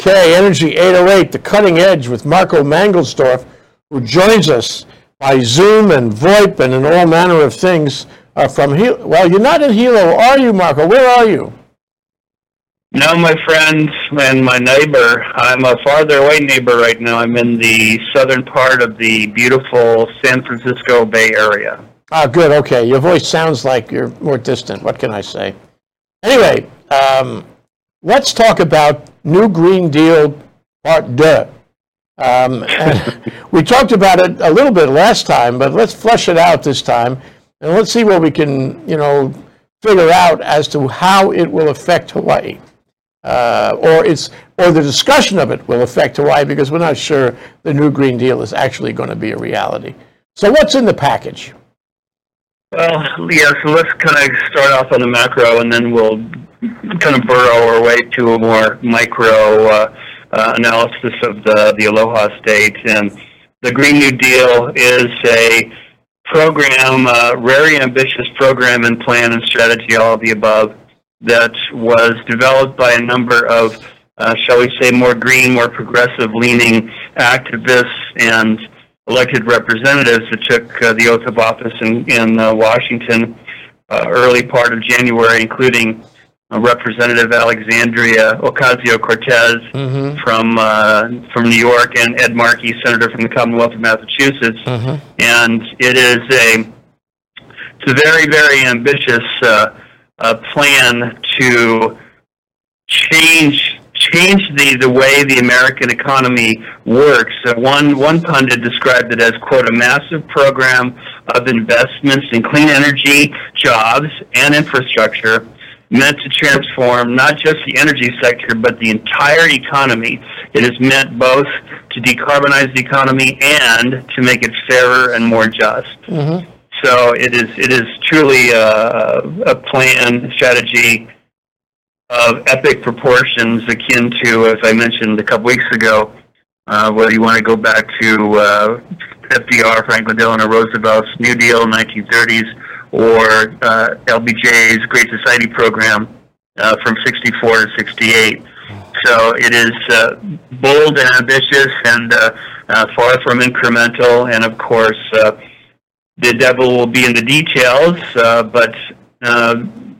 Okay, Energy 808, the cutting edge with Marco Mangelsdorf, who joins us by Zoom and VoIP and in all manner of things uh, from Hilo. Well, you're not in Hilo, are you, Marco? Where are you? No, my friend and my neighbor. I'm a farther away neighbor right now. I'm in the southern part of the beautiful San Francisco Bay Area. Ah, good. Okay, your voice sounds like you're more distant. What can I say? Anyway, um, let's talk about New Green Deal Part Deux. Um, we talked about it a little bit last time, but let's flesh it out this time, and let's see what we can, you know, figure out as to how it will affect Hawaii uh, or it's or the discussion of it will affect Hawaii because we're not sure the new Green Deal is actually going to be a reality. So what's in the package? Well, yeah. So let's kind of start off on the macro, and then we'll kind of burrow our way to a more micro uh, uh, analysis of the the Aloha State. And the Green New Deal is a program, uh, very ambitious program and plan and strategy, all of the above that was developed by a number of, uh, shall we say, more green, more progressive leaning activists and elected representatives that took uh, the oath of office in, in uh, Washington uh, early part of January, including Representative Alexandria Ocasio Cortez mm-hmm. from uh, from New York and Ed Markey, senator from the Commonwealth of Massachusetts. Mm-hmm. And it is a it's a very very ambitious uh, a plan to change change the, the way the American economy works. Uh, one one pundit described it as quote a massive program of investments in clean energy, jobs, and infrastructure meant to transform not just the energy sector but the entire economy. It is meant both to decarbonize the economy and to make it fairer and more just. Mm-hmm. So it is it is truly a, a plan strategy of epic proportions, akin to, as I mentioned a couple weeks ago, uh, whether you want to go back to uh, FDR, Franklin Delano Roosevelt's New Deal, 1930s, or uh, LBJ's Great Society program uh, from 64 to 68. So it is uh, bold and ambitious and uh, uh, far from incremental, and of course, uh, the devil will be in the details, but uh,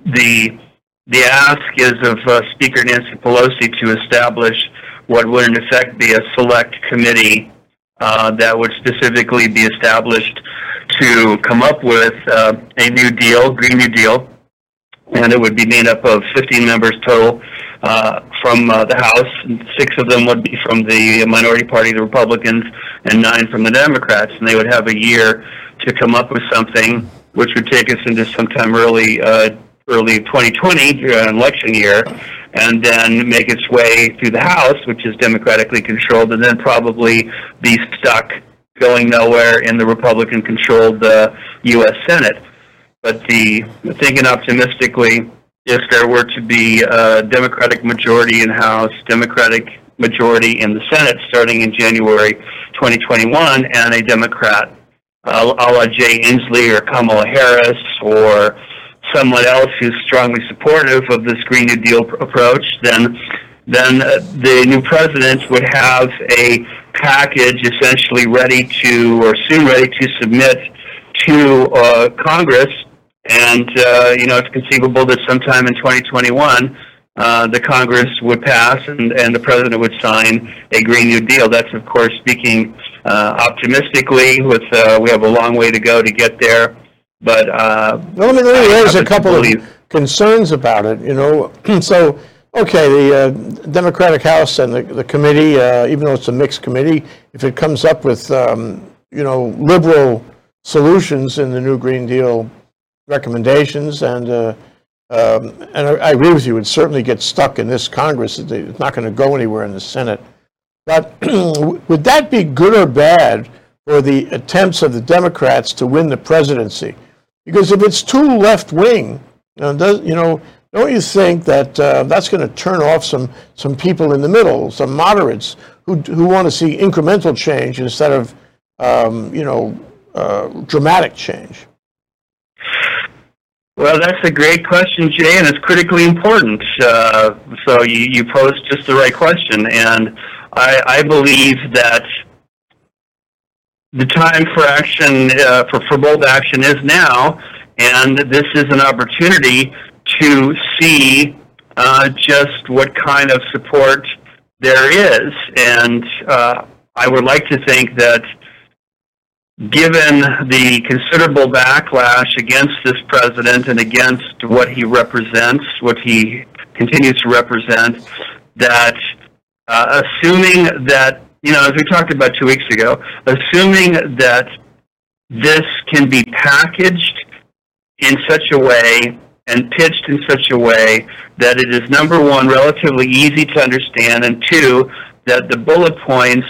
the the ask is of Speaker Nancy Pelosi to establish what would in effect be a select committee that would specifically be established to come up with uh, a new deal, Green New Deal, and it would be made up of 15 members total uh, from uh, the House. And six of them would be from the minority party, the Republicans, and nine from the Democrats. And they would have a year to come up with something which would take us into sometime early uh, early 2020 uh, election year, and then make its way through the House, which is democratically controlled, and then probably be stuck going nowhere in the Republican-controlled uh, U.S. Senate. But the thinking optimistically, if there were to be a Democratic majority in House, Democratic majority in the Senate starting in January 2021, and a Democrat uh, a la Jay Inslee or Kamala Harris or someone else who's strongly supportive of this Green New Deal pr- approach, then then uh, the new president would have a package essentially ready to or soon ready to submit to uh, Congress. And uh, you know, it's conceivable that sometime in 2021. Uh, the Congress would pass and, and the president would sign a Green New Deal. That's, of course, speaking uh, optimistically. With uh, we have a long way to go to get there, but uh, well, let me, let me raise a couple of concerns about it. You know, so okay, the uh, Democratic House and the, the committee, uh, even though it's a mixed committee, if it comes up with um, you know liberal solutions in the new Green Deal recommendations and uh, um, and I, I, agree with you, it certainly gets stuck in this Congress. It's not going to go anywhere in the Senate. But would that be good or bad for the attempts of the Democrats to win the presidency? Because if it's too left wing, you know, don't you think that uh, that's going to turn off some, some people in the middle, some moderates who, who want to see incremental change instead of, um, you know, uh, dramatic change? Well, that's a great question, Jay, and it's critically important. Uh, so you, you posed just the right question, and I, I believe that the time for action, uh, for, for bold action is now, and this is an opportunity to see uh, just what kind of support there is. And uh, I would like to think that given the considerable backlash against this president and against what he represents, what he continues to represent, that uh, assuming that, you know, as we talked about two weeks ago, assuming that this can be packaged in such a way and pitched in such a way that it is number one, relatively easy to understand, and two, that the bullet points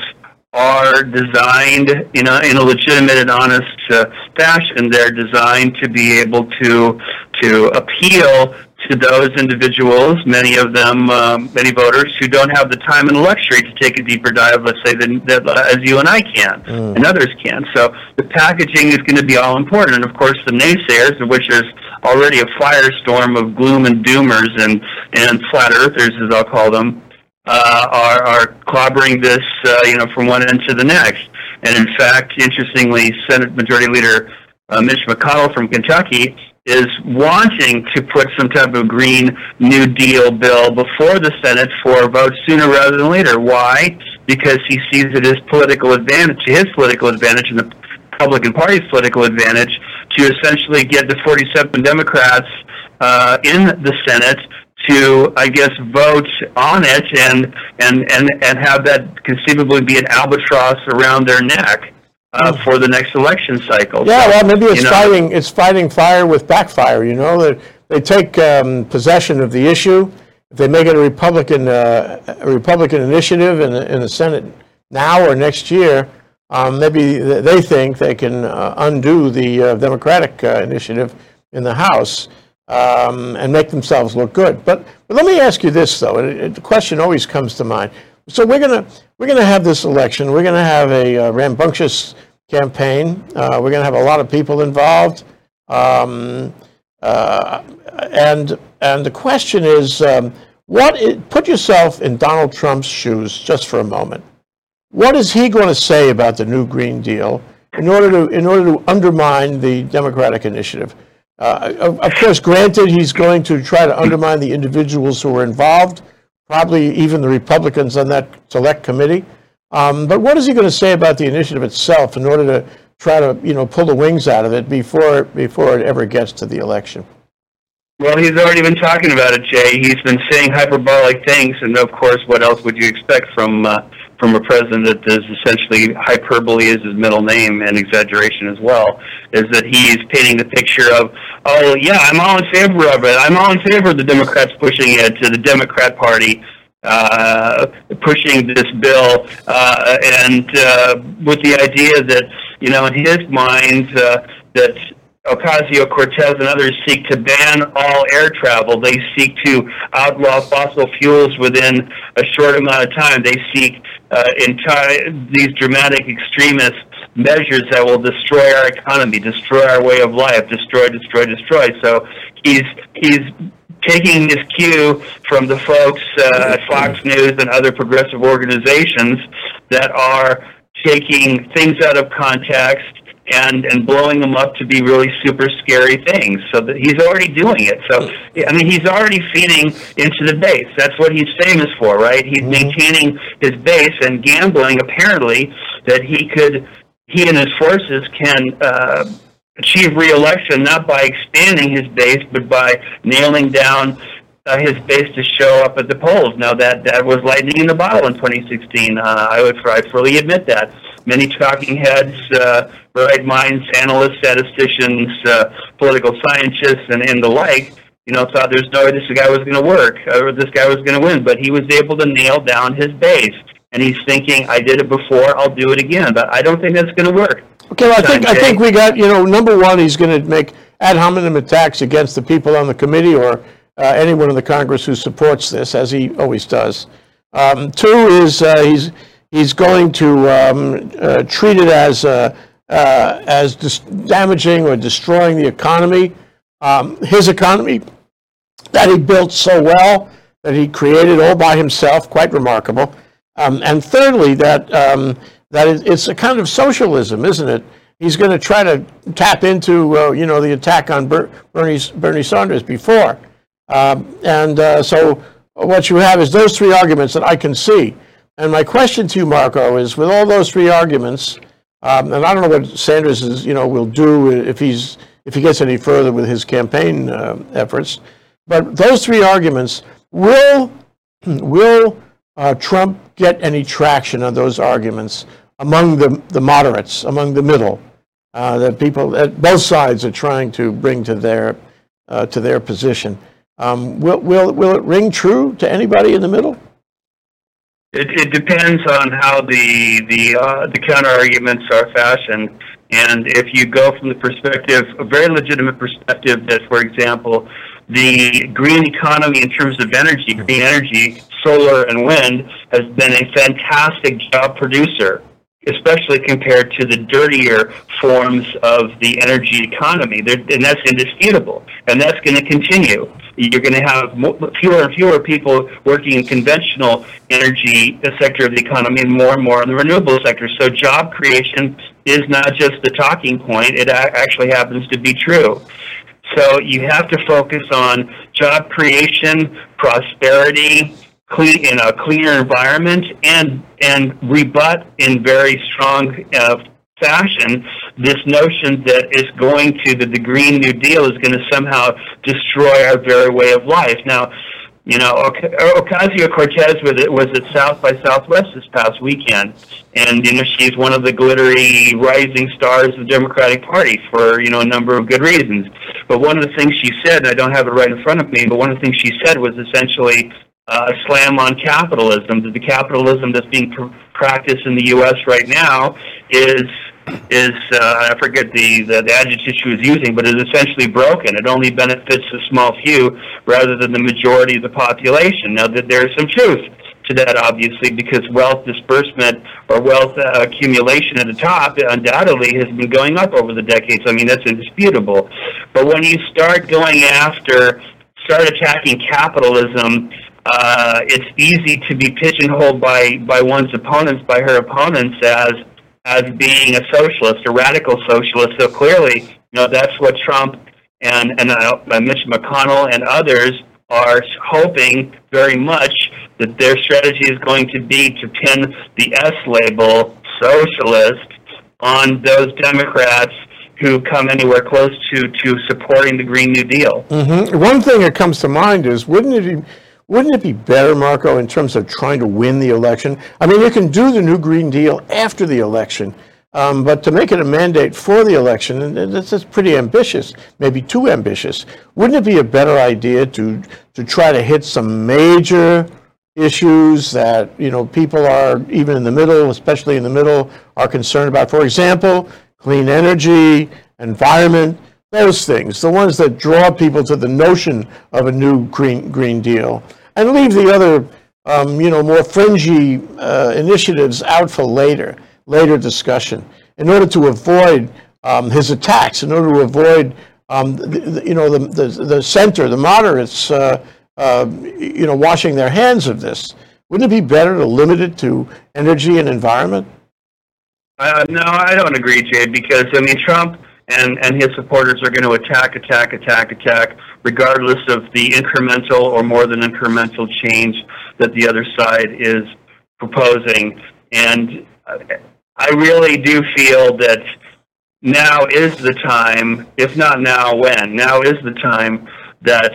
are designed in a, in a legitimate and honest uh, fashion. They're designed to be able to to appeal to those individuals, many of them, um, many voters who don't have the time and luxury to take a deeper dive, let's say, than, that, uh, as you and I can, mm. and others can. So the packaging is going to be all important, and of course the naysayers, of which there's already a firestorm of gloom and doomers and and flat earthers, as I'll call them, uh, are, are clobbering this, uh, you know, from one end to the next. And in fact, interestingly, Senate Majority Leader uh, Mitch McConnell from Kentucky is wanting to put some type of Green New Deal bill before the Senate for a vote sooner rather than later. Why? Because he sees it as political advantage, his political advantage, and the Republican Party's political advantage to essentially get the 47 Democrats uh, in the Senate to, I guess, vote on it and and and and have that conceivably be an albatross around their neck uh, hmm. for the next election cycle. Yeah, so, well, maybe it's you know, fighting it's fighting fire with backfire. You know, they they take um, possession of the issue. If they make it a Republican uh, a Republican initiative in the, in the Senate now or next year, um, maybe they think they can uh, undo the uh, Democratic uh, initiative in the House um, and make themselves look good. But, but let me ask you this, though, and it, the question always comes to mind. So we're to we're gonna have this election. We're to have a uh, rambunctious campaign. Uh, we're to have a lot of people involved. Um, uh, and, and the question is, um, what is, put yourself in Donald Trump's shoes just for a moment. What is he going to say about the new Green Deal in order to, in order to undermine the Democratic initiative? Uh, of, of, course, granted, he's going to try to undermine the individuals who are involved, probably even the Republicans on that select committee. Um, but what is he going to say about the initiative itself in order to try to, you know, pull the wings out of it before before it ever gets to the election? Well, he's already been talking about it, Jay. He's been saying hyperbolic things, and of course, what else would you expect from uh, from a president that is essentially hyperbole is his middle name and exaggeration as well, is that he's painting the picture of, oh yeah, I'm all in favor of it. I'm all in favor of the Democrats pushing it to the Democrat Party. Uh, pushing this bill, uh, and uh, with the idea that, you know, in his mind, uh, that Ocasio Cortez and others seek to ban all air travel. They seek to outlaw fossil fuels within a short amount of time. They seek uh, entire these dramatic extremist measures that will destroy our economy, destroy our way of life, destroy, destroy, destroy. So he's he's taking his cue from the folks uh, at Fox News and other progressive organizations that are taking things out of context and and blowing them up to be really super scary things. So that he's already doing it. So I mean, he's already feeding into the base. That's what he's famous for, right? He's mm-hmm. maintaining his base and gambling. Apparently, that he could he and his forces can. Uh, achieve reelection not by expanding his base, but by nailing down uh, his base to show up at the polls. Now that that was lightning in the bottle in 2016. Uh, I would I fully admit that. Many talking heads, uh, bright minds, analysts, statisticians, uh, political scientists, and, and the like, you know, thought there's no way this guy was going to work or this guy was going to win. But he was able to nail down his base, and he's thinking, "I did it before, I'll do it again." But I don't think that's going to work. Okay, well, I think I think we got you know number one, he's going to make ad hominem attacks against the people on the committee or uh, anyone in the Congress who supports this, as he always does. Um, two is uh, he's he's going to um, uh, treat it as uh, uh, as dis- damaging or destroying the economy. um, his economy that he built so well, that he created all by himself, quite remarkable. Um, and thirdly, that, um, that it's a kind of socialism, isn't it? He's going to try to tap into, uh, you know, the attack on Ber- Bernie, Bernie Sanders before. Um, and uh, so what you have is those three arguments that I can see. And my question to you, Marco, is with all those three arguments, um, and I don't know what Sanders is, you know, will do if he's if he gets any further with his campaign uh, efforts. But those three arguments will will uh, Trump get any traction on those arguments among the the moderates, among the middle, uh, that people at both sides are trying to bring to their uh, to their position. Um, will will will it ring true to anybody in the middle? It, it depends on how the the uh, the counter arguments are fashioned, and if you go from the perspective, a very legitimate perspective, that for example, the green economy in terms of energy, green energy, solar and wind, has been a fantastic job producer especially compared to the dirtier forms of the energy economy. and that's indisputable. And that's going to continue. You're going to have fewer and fewer people working in conventional energy uh, sector of the economy and more and more in the renewable sector. So job creation is not just the talking point, it actually happens to be true. So you have to focus on job creation, prosperity, clean in a cleaner environment and and rebut in very strong uh, fashion this notion that is going to that the Green New Deal is going to somehow destroy our very way of life. Now, you know, Ocasio Cortez was at South by Southwest this past weekend, and you know she's one of the glittery rising stars of the Democratic Party for you know a number of good reasons. But one of the things she said, and I don't have it right in front of me, but one of the things she said was essentially uh, slam on capitalism. That the capitalism that's being pr- practiced in the U.S. right now is is uh, I forget the, the the adjective she was using, but is essentially broken. It only benefits a small few rather than the majority of the population. Now that there is some truth to that, obviously, because wealth disbursement or wealth uh, accumulation at the top undoubtedly has been going up over the decades. I mean, that's indisputable. But when you start going after, start attacking capitalism uh, it's easy to be pigeonholed by, by one's opponents, by her opponents, as as being a socialist, a radical socialist. So clearly, you know, that's what Trump and and uh, Mitch McConnell and others are hoping very much that their strategy is going to be to pin the S label socialist on those Democrats who come anywhere close to, to supporting the Green New Deal. Mm-hmm. One thing that comes to mind is wouldn't it wouldn't it be better, Marco, in terms of trying to win the election? I mean, you can do the new Green Deal after the election, um, but to make it a mandate for the election, that's, that's pretty ambitious, maybe too ambitious. Wouldn't it be a better idea to to try to hit some major issues that you know people are even in the middle, especially in the middle, are concerned about? For example, clean energy, environment, those things, the ones that draw people to the notion of a new Green Green Deal and leave the other, um, you know, more fringy uh, initiatives out for later, later discussion, in order to avoid um, his attacks, in order to avoid, um, the, the, you know, the, the, the center, the moderates, uh, uh, you know, washing their hands of this. Wouldn't it be better to limit it to energy and environment? Uh, no, I don't agree, Jay, because, I mean, Trump and, and his supporters are going to attack, attack, attack, attack, regardless of the incremental or more than incremental change that the other side is proposing. And I really do feel that now is the time, if not now, when? Now is the time that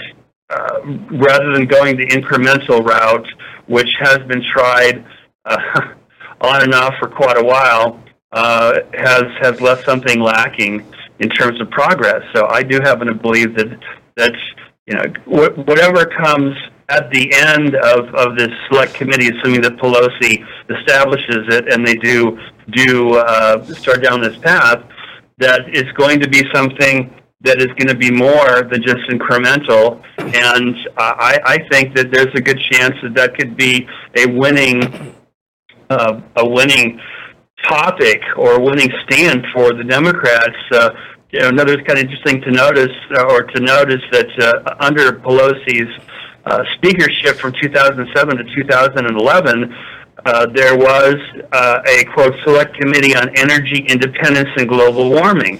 uh, rather than going the incremental route, which has been tried uh, on and off for quite a while, uh, has has left something lacking in terms of progress. So I do happen to believe that that's you know wh- whatever comes at the end of, of this select committee, assuming that Pelosi establishes it and they do do uh, start down this path, that it's going to be something that is going to be more than just incremental. And uh, I, I think that there's a good chance that that could be a winning uh, a winning topic or winning stand for the Democrats uh, you know, another kind of interesting to notice or to notice that uh, under Pelosi's uh, speakership from 2007 to 2011, uh, there was uh, a quote select committee on energy independence and global warming.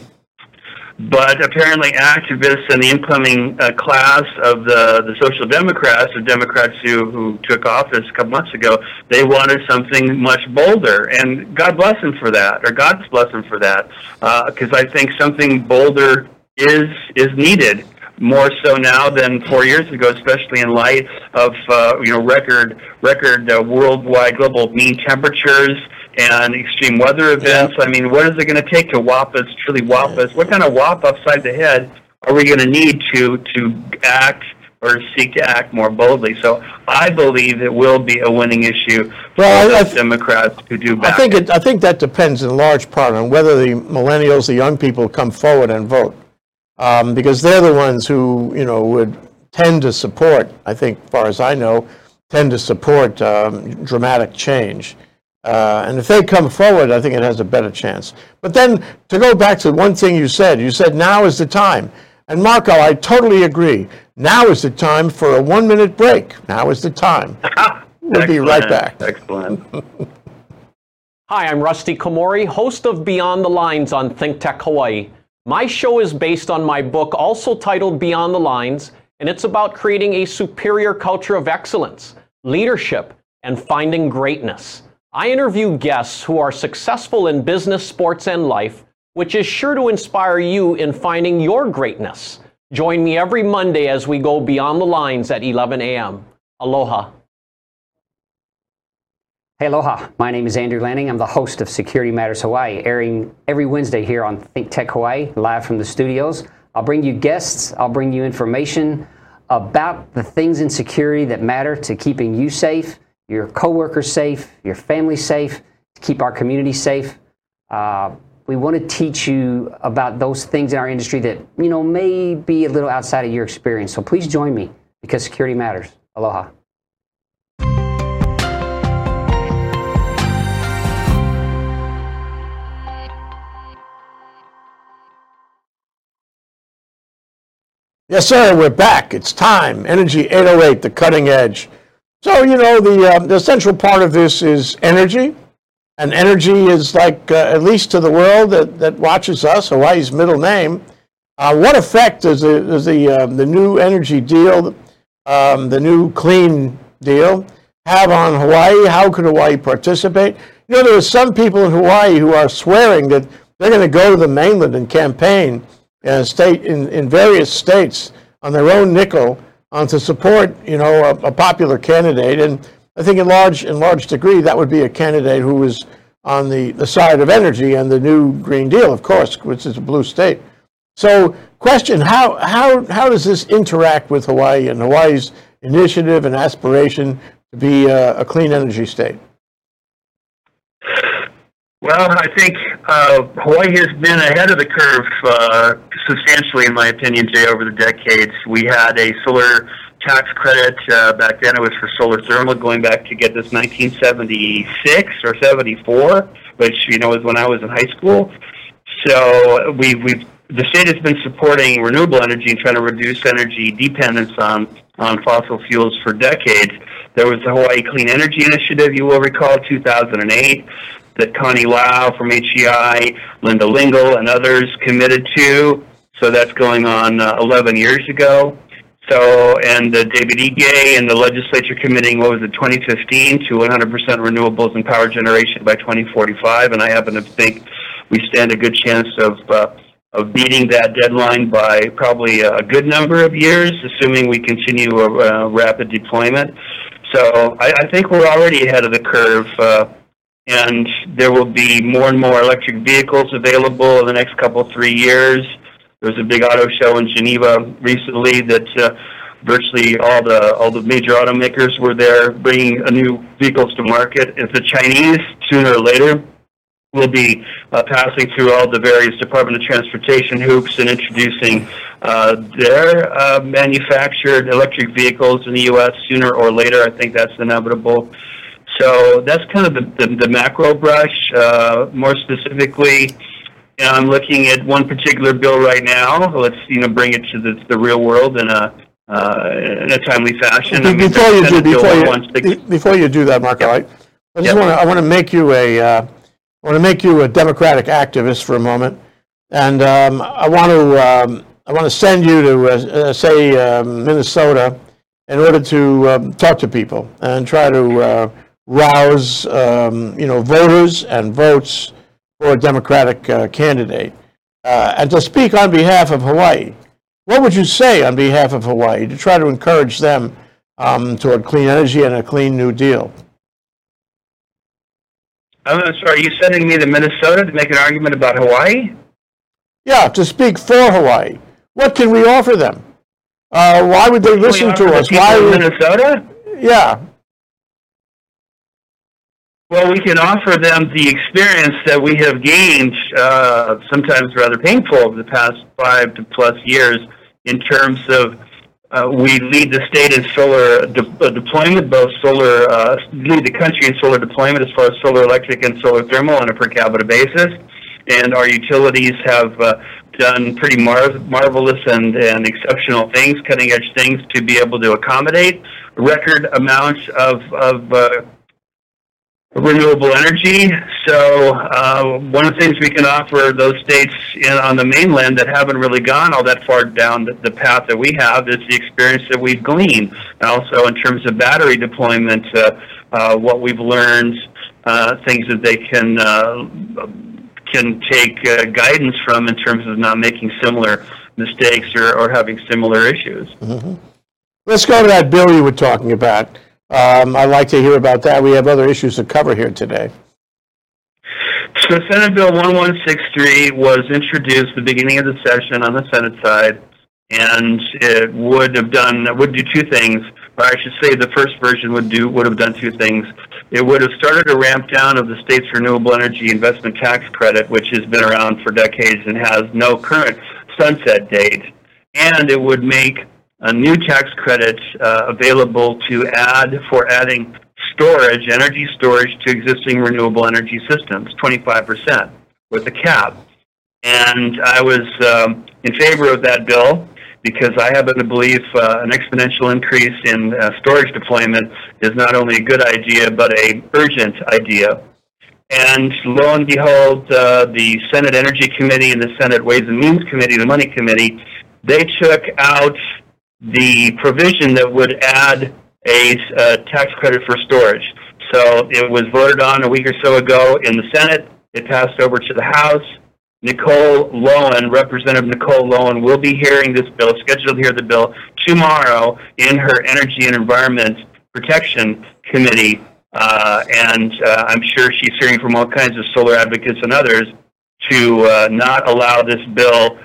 But apparently, activists in the incoming uh, class of the, the Social Democrats, the Democrats who, who took office a couple months ago, they wanted something much bolder. And God bless them for that, or God's bless them for that, because uh, I think something bolder is is needed more so now than four years ago, especially in light of uh, you know record record uh, worldwide global mean temperatures and extreme weather events. I mean, what is it going to take to whop us, truly whop us? What kind of whop upside the head are we going to need to to act or seek to act more boldly? So I believe it will be a winning issue well, for I, the Democrats to do better. I think it, I think that depends in large part on whether the millennials, the young people, come forward and vote, um, because they're the ones who you know would tend to support. I think, far as I know, tend to support um, dramatic change. Uh, and if they come forward, I think it has a better chance. But then to go back to one thing you said, you said now is the time. And Marco, I totally agree. Now is the time for a one minute break. Now is the time. We'll be right back. Excellent. Hi, I'm Rusty Komori, host of Beyond the Lines on Think Tech Hawaii. My show is based on my book, also titled Beyond the Lines, and it's about creating a superior culture of excellence, leadership, and finding greatness. I interview guests who are successful in business, sports, and life, which is sure to inspire you in finding your greatness. Join me every Monday as we go beyond the lines at 11 a.m. Aloha. Hey, aloha. My name is Andrew Lanning. I'm the host of Security Matters Hawaii, airing every Wednesday here on Think Tech Hawaii, live from the studios. I'll bring you guests, I'll bring you information about the things in security that matter to keeping you safe your coworkers safe, your family safe, to keep our community safe. Uh, we want to teach you about those things in our industry that you know may be a little outside of your experience. So please join me because security matters. Aloha. Yes, sir, we're back. It's time. Energy 808, the cutting edge. So, you know, the, uh, the central part of this is energy. And energy is like, uh, at least to the world that, that watches us, Hawaii's middle name. Uh, what effect does the, does the, uh, the new energy deal, um, the new clean deal, have on Hawaii? How could Hawaii participate? You know, there are some people in Hawaii who are swearing that they're going to go to the mainland and campaign in, state, in, in various states on their own nickel to support, you know, a, a, popular candidate. And I think in large, in large degree, that would be a candidate who was on the, the side of energy and the new Green Deal, of course, which is a blue state. So question, how, how, how does this interact with Hawaii and Hawaii's initiative and aspiration to be a, a clean energy state? Well, I think uh, Hawaii has been ahead of the curve uh, substantially, in my opinion, Jay, over the decades. We had a solar tax credit uh, back then. It was for solar thermal, going back to get this 1976 or 74, which you know was when I was in high school. So we've we've the state has been supporting renewable energy and trying to reduce energy dependence on on fossil fuels for decades. There was the Hawaii Clean Energy Initiative, you will recall, 2008 that Connie Lau from HEI, Linda Lingle, and others committed to. So that's going on uh, 11 years ago. So, and uh, David E. Gay and the legislature committing, what was it, 2015 to 100% renewables and power generation by 2045. And I happen to think we stand a good chance of, uh, of beating that deadline by probably a good number of years, assuming we continue a, rapid deployment. So I, I think we're already ahead of the curve. And there will be more and more electric vehicles available in the next couple three years. There was a big auto show in Geneva recently that uh, virtually all the all the major automakers were there bringing new vehicles to market. If the Chinese sooner or later will be uh, passing through all the various Department of Transportation hoops and introducing uh, their uh, manufactured electric vehicles in the U.S. sooner or later. I think that's inevitable. So that's kind of the, the, the macro brush. Uh, more specifically, and I'm looking at one particular bill right now. Let's you know bring it to the, the real world in a uh, in a timely fashion. I mean, Before you do, before you, 116 before you do that, Marco, I I just Yep. want to, I want to make you a, uh, I want to make you a Democratic activist for a moment. And um, I want to, um, I want to send you to, uh, uh, say, um, Minnesota in order to um, talk to people and try to uh, rouse, um, you know, voters and votes for a Democratic uh, candidate. Uh, And to speak on behalf of Hawaii. What would you say on behalf of Hawaii to try to encourage them um, toward clean energy and a clean New Deal? I'm sorry. Are you sending me to Minnesota to make an argument about Hawaii? Yeah, to speak for Hawaii. What can we offer them? Uh, why would they listen to us? Why in Minnesota? yeah, Well, we can offer them the experience that we have gained, uh, sometimes rather painful, over the past five to plus years, in terms of uh, we lead the state in solar de- uh, deployment, both solar uh, lead the country in solar deployment as far as solar electric and solar thermal on a per capita basis, and our utilities have uh, done pretty mar- marvelous and, and exceptional things, cutting edge things to be able to accommodate record amounts of of uh, renewable energy. So uh, one of the things we can offer those states in, on the mainland that haven't really gone all that far down the, the path that we have is the experience that we've gleaned. And also in terms of battery deployment, uh, uh, what we've learned, uh, things that they can uh, can take uh, guidance from in terms of not making similar mistakes or, or having similar issues. let's go to that bill you were talking about. Um, I'd like to hear about that. We have other issues to cover here today. So Senate Bill 1163 was introduced at the beginning of the session on the Senate side, and it would have done would do two things. Or I should say, the first version would do would have done two things. It would have started a ramp down of the state's renewable energy investment tax credit, which has been around for decades and has no current sunset date, and it would make a new tax credit uh, available to add for adding storage, energy storage to existing renewable energy systems, 25% with a cap. And I was um, in favor of that bill because I happen to believe uh, an exponential increase in uh, storage deployment is not only a good idea, but a urgent idea. And lo and behold, uh, the Senate Energy Committee and the Senate Ways and Means Committee, the Money Committee, they took out the provision that would add a uh, tax credit for storage. So it was voted on a week or so ago in the Senate. It passed over to the House. Nicole Lowen, Representative Nicole Lowen, will be hearing this bill, scheduled to hear the bill tomorrow in her Energy and Environment Protection Committee. Uh, and uh, I'm sure she's hearing from all kinds of solar advocates and others to uh, not allow this bill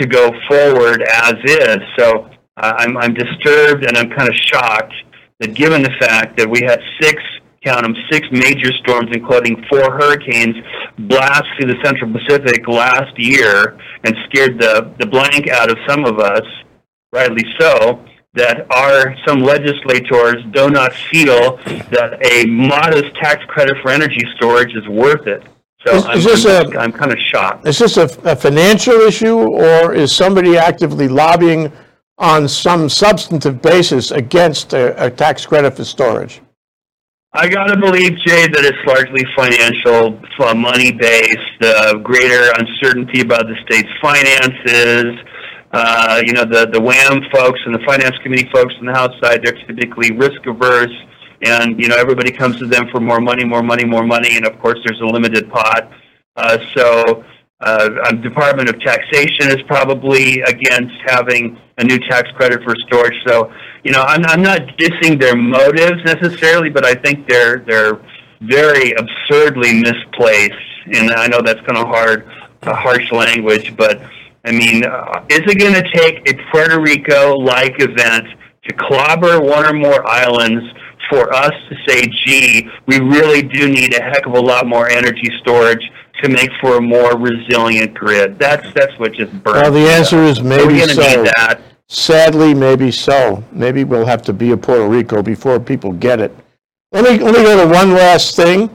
to go forward as is. So I'm, I'm disturbed and I'm kind of shocked that given the fact that we had six, count them, six major storms, including four hurricanes, blast through the Central Pacific last year and scared the, the blank out of some of us, rightly so, that our, some legislators do not feel that a modest tax credit for energy storage is worth it. So Is- I'm, is this I'm, a- I'm kind of shocked. Is this a, a financial issue or is somebody actively lobbying on some substantive basis against a, a tax credit for storage? I gotta believe, Jay, that it's largely financial, uh, money-based, uh, greater uncertainty about the state's finances. Uh, you know, the, the WAM folks and the Finance Committee folks on the House side, they're typically risk-averse. And, you know, everybody comes to them for more money, more money, more money. And, of course, there's a limited pot. Uh, so, uh, Department of Taxation is probably against having a new tax credit for storage. So, you know, I'm, I'm not dissing their motives necessarily, but I think they're they're very absurdly misplaced. And I know that's kind of hard, uh, harsh language, but I mean, uh, is it going to take a Puerto Rico-like event to clobber one or more islands for us to say, gee, we really do need a heck of a lot more energy storage to make for a more resilient grid. That's that's what just burns. Well, the answer up. is So maybe to so. Sadly, maybe so. Maybe we'll have to be a Puerto Rico before people get it. Let me, let me go to one last thing,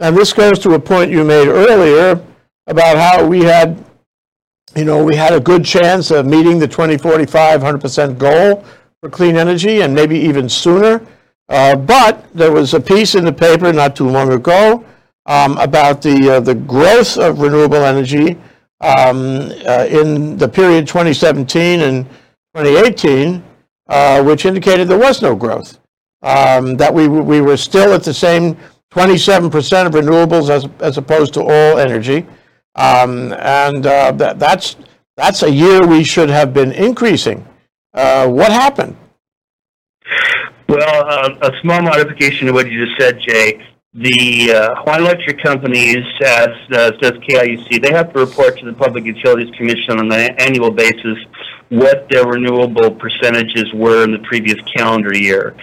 and this goes to a point you made earlier about how we had, you know, we had a good chance of meeting the 2045 100% goal for clean energy and maybe even sooner. Uh, but there was a piece in the paper not too long ago um, about the, uh, the growth of renewable energy um, uh, in the period 2017 and 2018, uh, which indicated there was no growth. Um, that we, we were still at the same 27% of renewables as, as opposed to all energy. Um, and uh, that, that's, that's a year we should have been increasing. Uh, what happened? Well, uh, a small modification to what you just said, Jay. The uh, Hawaiian Electric companies, as uh, says KIUC, they have to report to the Public Utilities Commission on an annual basis what their renewable percentages were in the previous calendar year.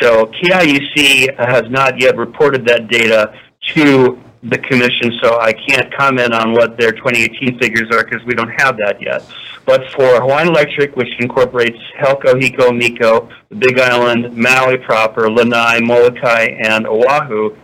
So KIUC has not yet reported that data to the commission, so I can't comment on what their 2018 figures are because we don't have that yet. But for Hawaiian Electric, which incorporates Helco, HECO, MECO, the Big Island, Maui proper, Lanai, Molokai, and Oahu,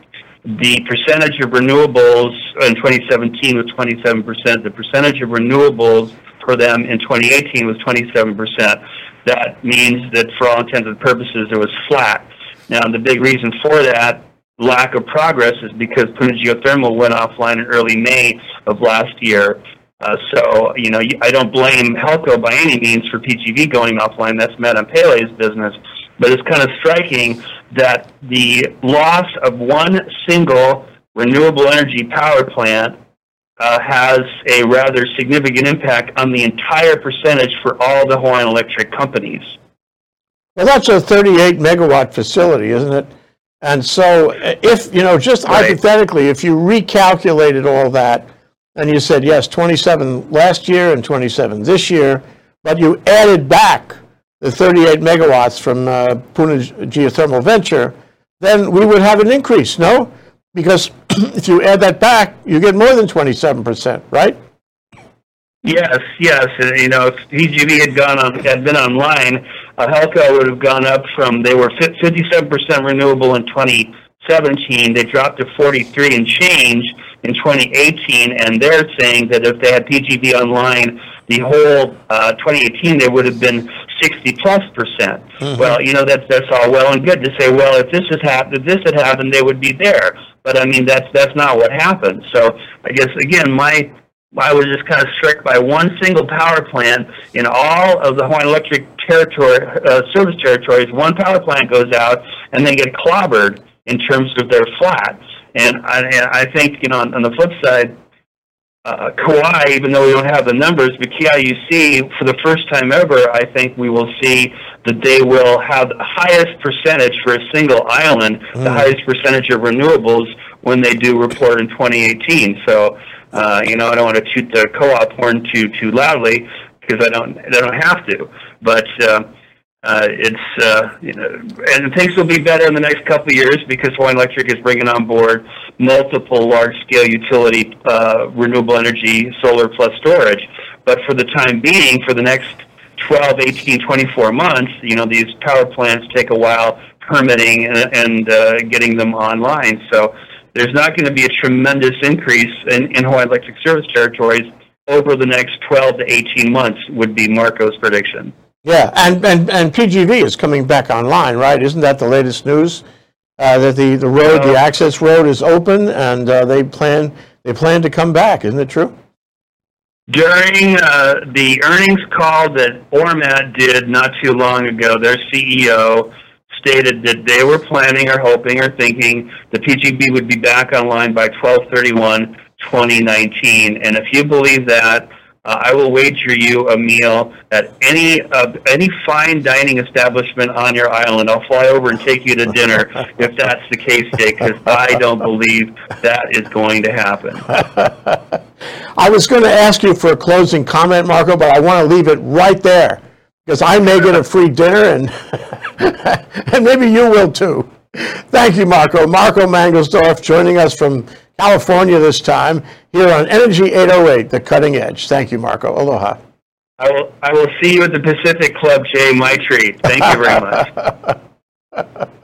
the percentage of renewables in 2017 was 27%. The percentage of renewables for them in 2018 was 27%. That means that for all intents and purposes, it was flat. Now, the big reason for that lack of progress is because Puna Geothermal went offline in early May of last year. Uh, so, you know, I don't blame Helco by any means for PGV going offline. That's Madame Pele's business. But it's kind of striking that the loss of one single renewable energy power plant uh, has a rather significant impact on the entire percentage for all the Hawaiian Electric companies. Well, that's a 38 megawatt facility, isn't it? And so, if, you know, just right. hypothetically, if you recalculated all that and you said, yes, 27 last year and 27 this year, but you added back the 38 megawatts from uh, Puna Geothermal Venture, then we would have an increase, no? Because if you add that back, you get more than 27%, right? Yes, yes. You know, if PGV had gone on, had been online, uh, Helco would have gone up from they were 57% renewable in 2017. They dropped to 43 and change in 2018, and they're saying that if they had PGV online the whole uh, 2018, they would have been 60 plus percent. Mm-hmm. Well, you know that's that's all well and good to say. Well, if this has happened, if this had happened, they would be there. But I mean, that's that's not what happened. So I guess again, my I was just kind of struck by one single power plant in all of the Hawaiian Electric territory, uh, service territories. One power plant goes out and they get clobbered in terms of their flat. And I, and I think, you know, on, on the flip side, uh, Kauai, even though we don't have the numbers, but KIUC, for the first time ever, I think we will see that they will have the highest percentage for a single island, mm. the highest percentage of renewables when they do report in 2018. So uh, you know, I don't want to toot the co-op horn too too loudly because I don't I don't have to. But uh, uh, it's uh, you know, and things will be better in the next couple of years because Hawaiian Electric is bringing on board multiple large-scale utility uh, renewable energy, solar plus storage. But for the time being, for the next 12, 18, 24 months, you know, these power plants take a while permitting and, and uh, getting them online. So there's not going to be a tremendous increase in, in Hawaii Electric Service territories over the next 12 to 18 months, would be Marco's prediction. Yeah, and, and, and PGV is coming back online, right? Isn't that the latest news? Uh, that the, the road, uh, the access road is open and uh, they plan they plan to come back, isn't it true? During uh, the earnings call that Ormat did not too long ago, their CEO stated that they were planning or hoping or thinking the PGV would be back online by 1231 2019. And if you believe that, uh, I will wager you a meal at any uh, any fine dining establishment on your island. I'll fly over and take you to dinner if that's the case, Dick, because I don't believe that is going to happen. I was going to ask you for a closing comment, Marco, but I want to leave it right there because I may get a free dinner and, and maybe you will too. Thank you, Marco. Marco Mangelsdorf joining us from California this time here on Energy 808, the cutting edge. Thank you, Marco. Aloha. I will, I will see you at the Pacific Club, Jay, my treat. Thank you very much.